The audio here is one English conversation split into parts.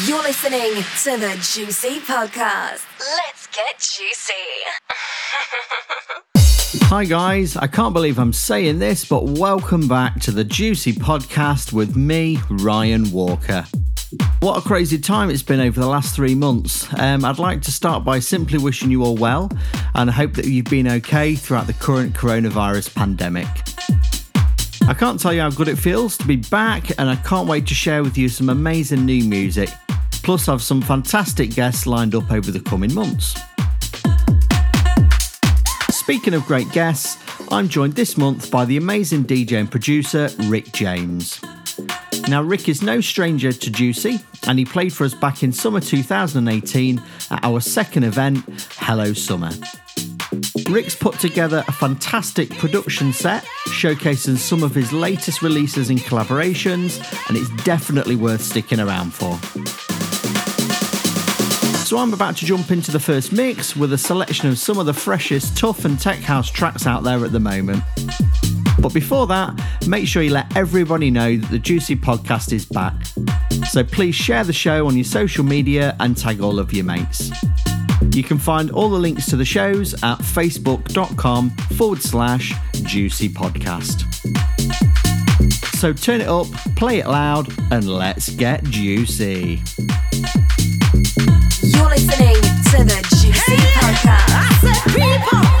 You're listening to the Juicy Podcast. Let's get juicy. Hi, guys. I can't believe I'm saying this, but welcome back to the Juicy Podcast with me, Ryan Walker. What a crazy time it's been over the last three months. Um, I'd like to start by simply wishing you all well and I hope that you've been okay throughout the current coronavirus pandemic. I can't tell you how good it feels to be back, and I can't wait to share with you some amazing new music. Plus, I've some fantastic guests lined up over the coming months. Speaking of great guests, I'm joined this month by the amazing DJ and producer Rick James. Now, Rick is no stranger to Juicy, and he played for us back in summer 2018 at our second event, Hello Summer. Rick's put together a fantastic production set showcasing some of his latest releases and collaborations, and it's definitely worth sticking around for. So I'm about to jump into the first mix with a selection of some of the freshest tough and tech house tracks out there at the moment. But before that, make sure you let everybody know that the Juicy Podcast is back. So please share the show on your social media and tag all of your mates. You can find all the links to the shows at facebook.com forward slash juicy podcast. So turn it up, play it loud, and let's get juicy. You're listening to the Juicy Podcast.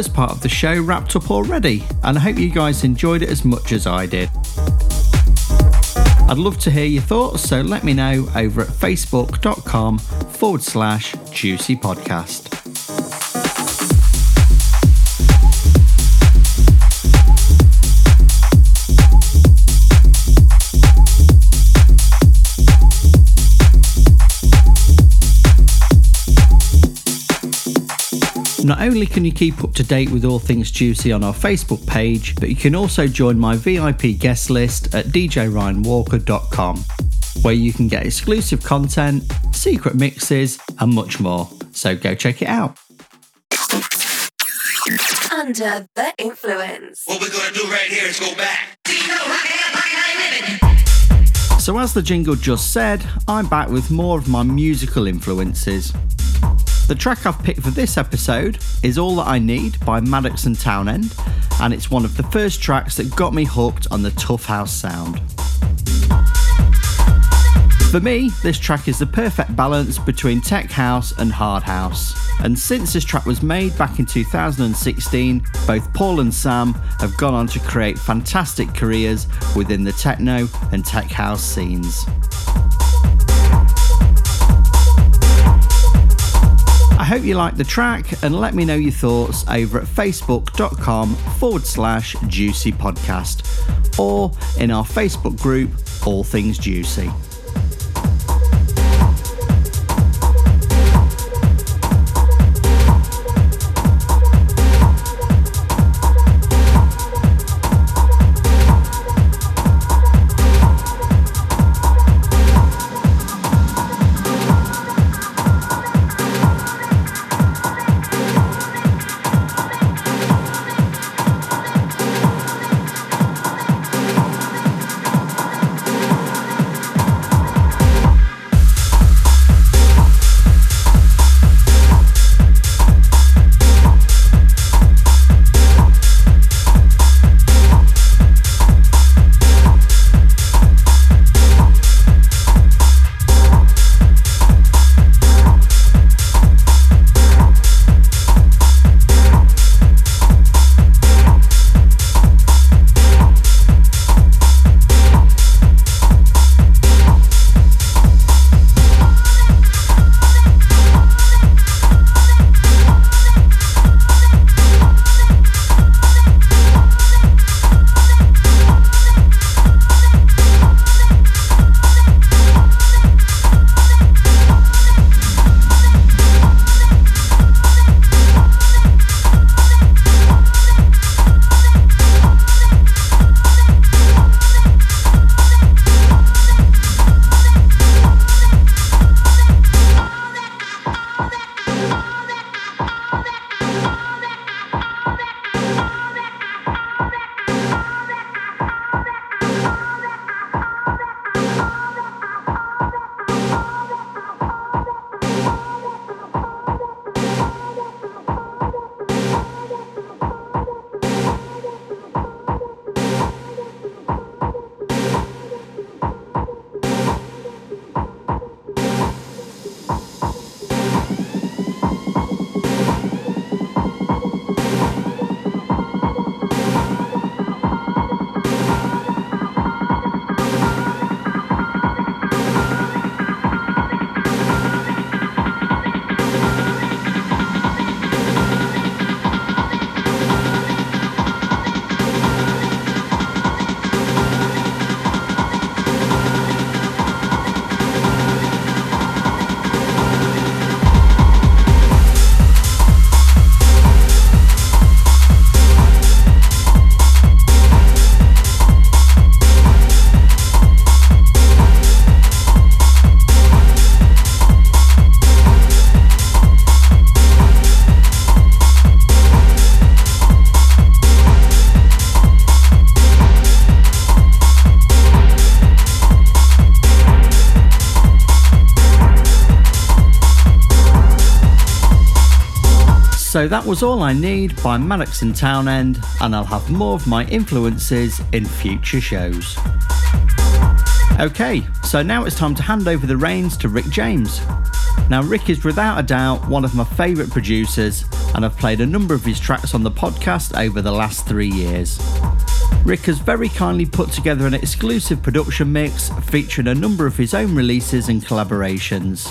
First part of the show wrapped up already, and I hope you guys enjoyed it as much as I did. I'd love to hear your thoughts, so let me know over at facebook.com forward slash juicy podcast. Not only can you keep up to date with all things juicy on our Facebook page, but you can also join my VIP guest list at djryanwalker.com, where you can get exclusive content, secret mixes, and much more. So go check it out. Under the influence. What we're gonna do right here is go back. So, as the jingle just said, I'm back with more of my musical influences. The track I've picked for this episode is All That I Need by Maddox and Townend, and it's one of the first tracks that got me hooked on the tough house sound. For me, this track is the perfect balance between tech house and hard house. And since this track was made back in 2016, both Paul and Sam have gone on to create fantastic careers within the techno and tech house scenes. Hope you like the track and let me know your thoughts over at facebook.com forward slash juicy podcast or in our Facebook group, All Things Juicy. So that was all I need by Maddox and Townend, and I'll have more of my influences in future shows. Okay, so now it's time to hand over the reins to Rick James. Now, Rick is without a doubt one of my favourite producers, and I've played a number of his tracks on the podcast over the last three years. Rick has very kindly put together an exclusive production mix featuring a number of his own releases and collaborations.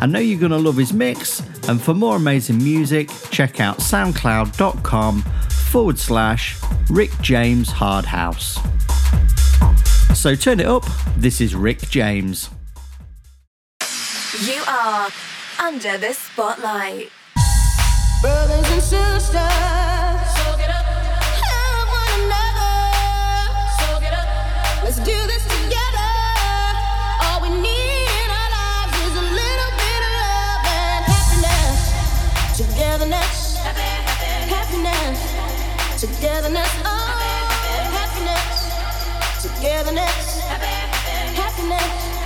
I know you're going to love his mix, and for more amazing music, check out soundcloud.com forward slash Rick James Hardhouse. So turn it up. This is Rick James. You are under the spotlight. Brothers and sisters. Togetherness, oh, happiness. Togetherness, happiness. happiness.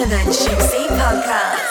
to the Juicy Podcast.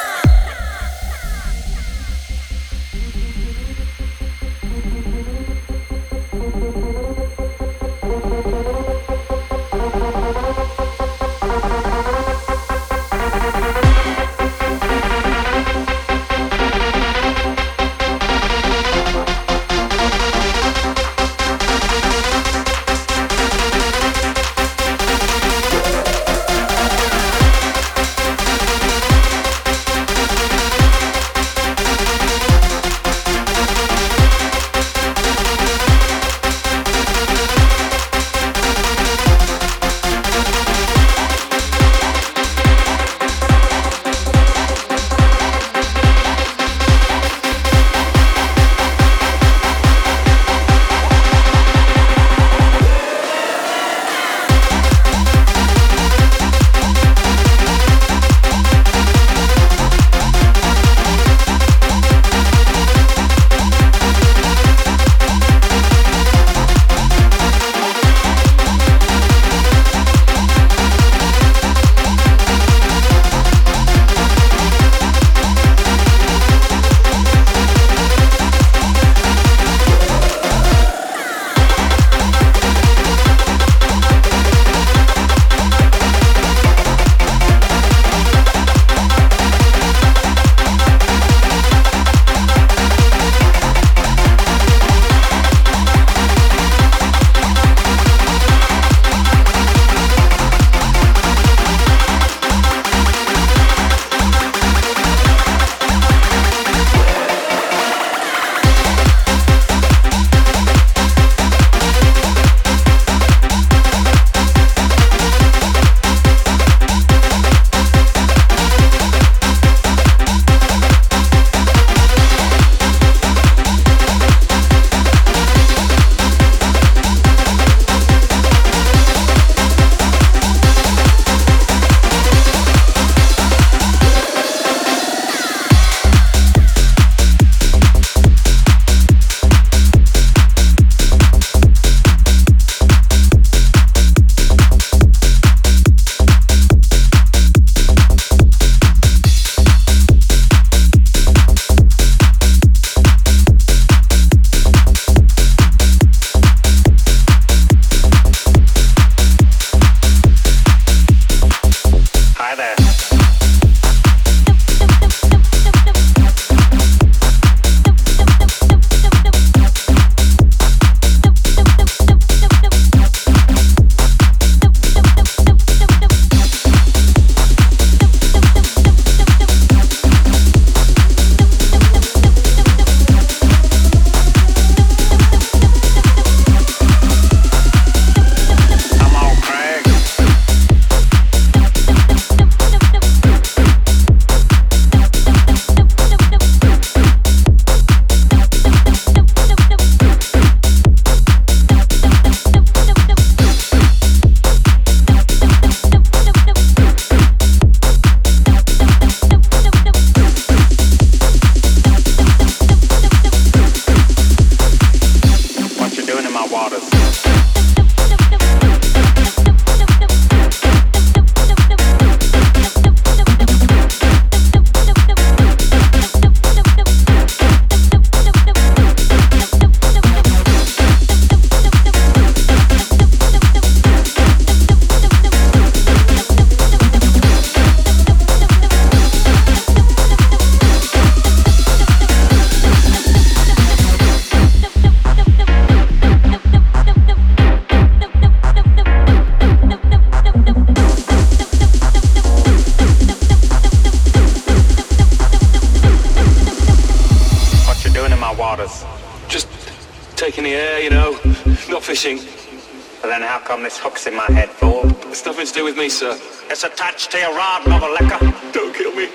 Mesa. It's attached to your rod, mother liquor. Don't kill me.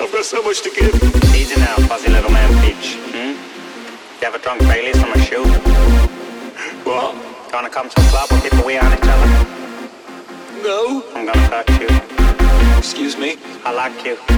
I've got so much to give. Easy now, fuzzy little man Peach. Hmm? You ever drunk Bailey's from a shoe? What? Gonna come to a club with people wee on each other? No. I'm gonna touch you. Excuse me? I like you.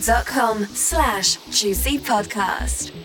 facebook.com slash juicy podcast.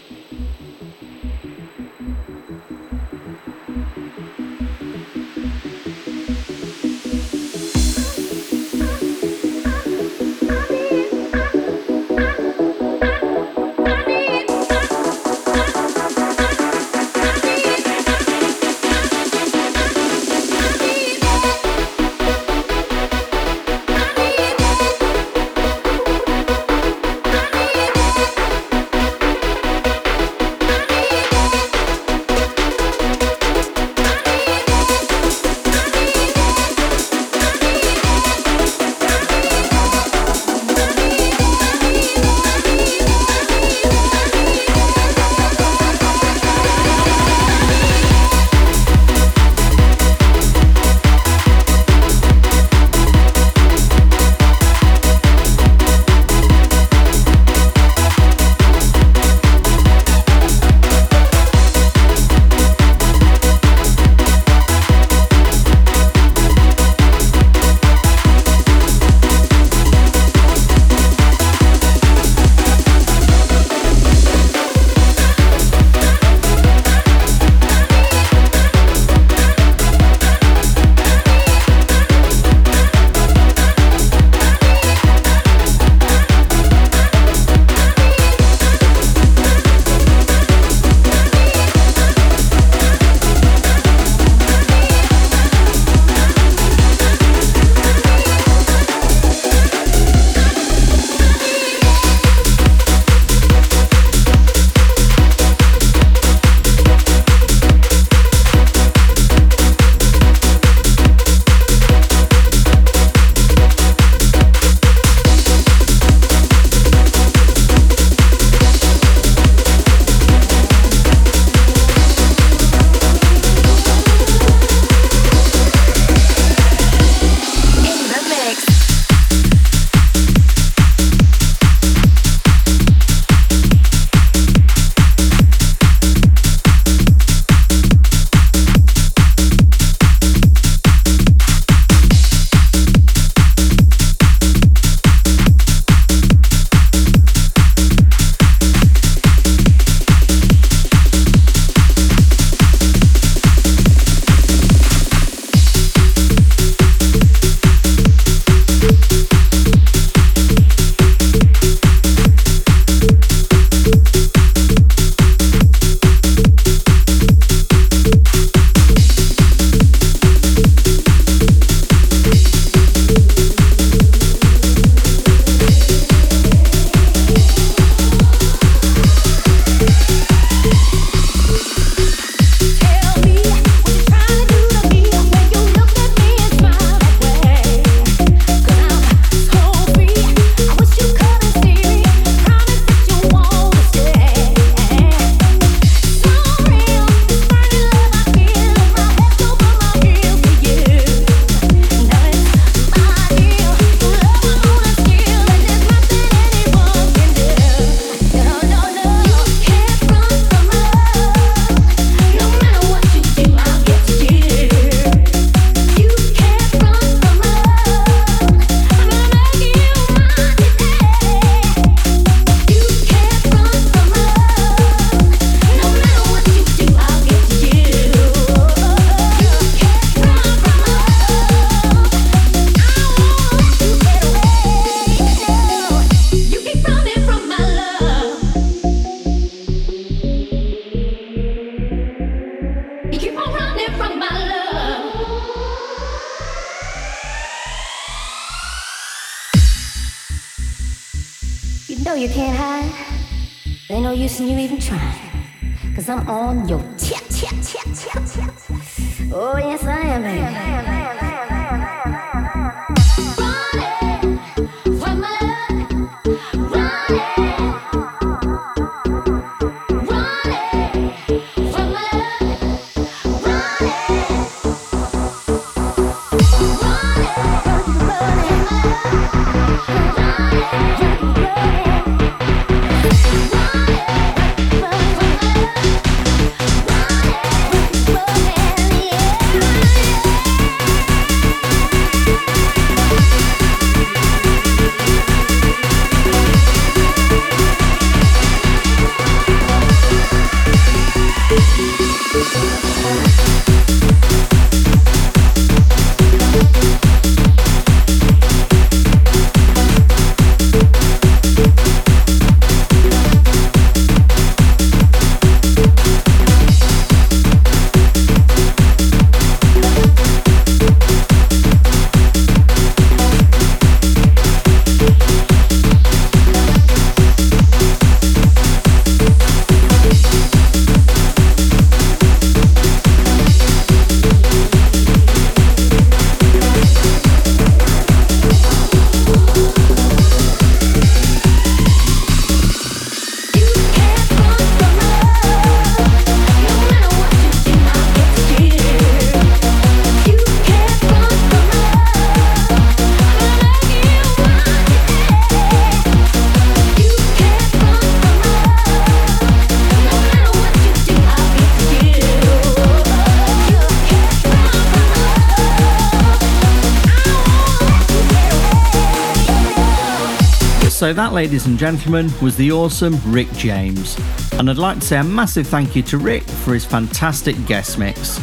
So, that, ladies and gentlemen, was the awesome Rick James. And I'd like to say a massive thank you to Rick for his fantastic guest mix.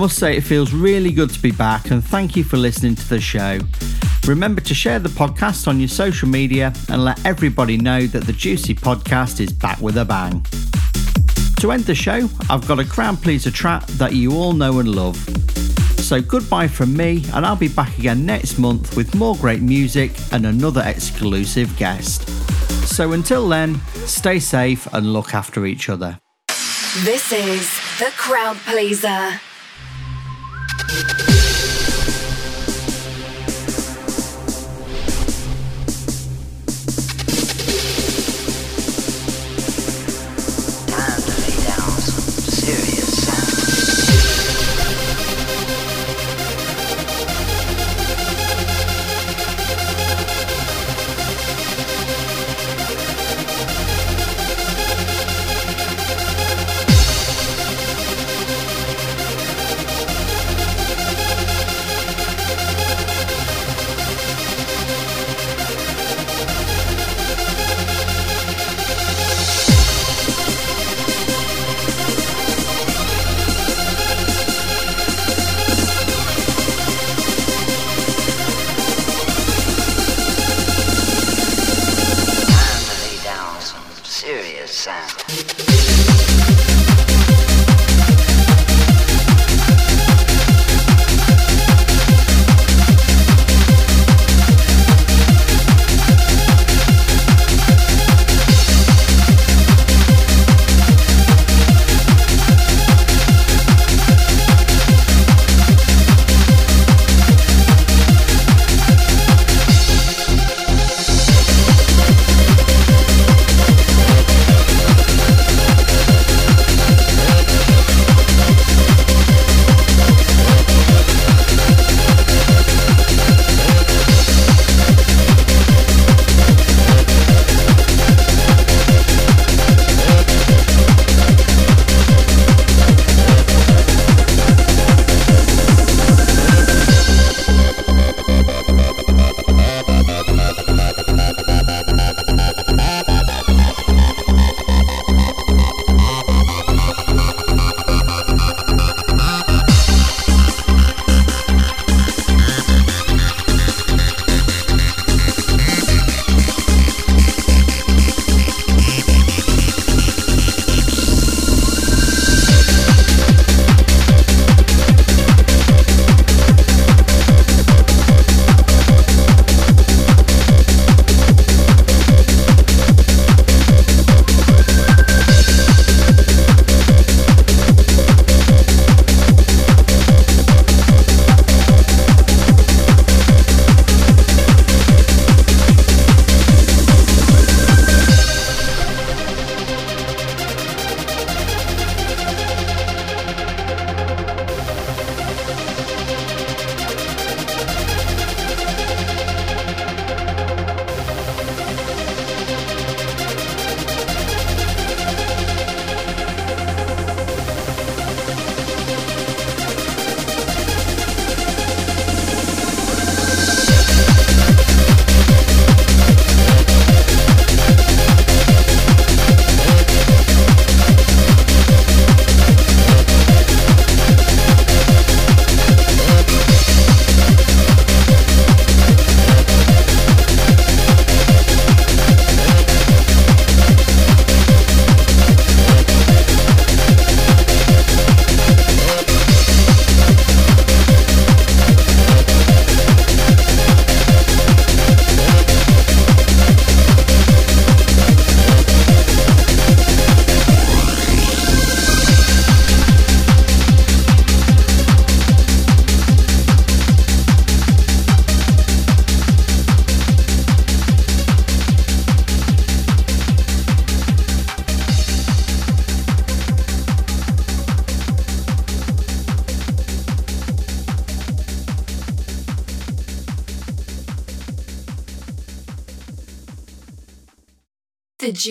Must say, it feels really good to be back, and thank you for listening to the show. Remember to share the podcast on your social media and let everybody know that the Juicy Podcast is back with a bang. To end the show, I've got a crowd pleaser track that you all know and love. So goodbye from me, and I'll be back again next month with more great music and another exclusive guest. So until then, stay safe and look after each other. This is The Crowd Pleaser. Time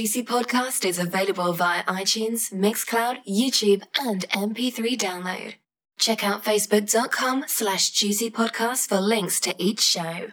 Juicy Podcast is available via iTunes, Mixcloud, YouTube, and MP3 download. Check out facebook.com slash juicy podcast for links to each show.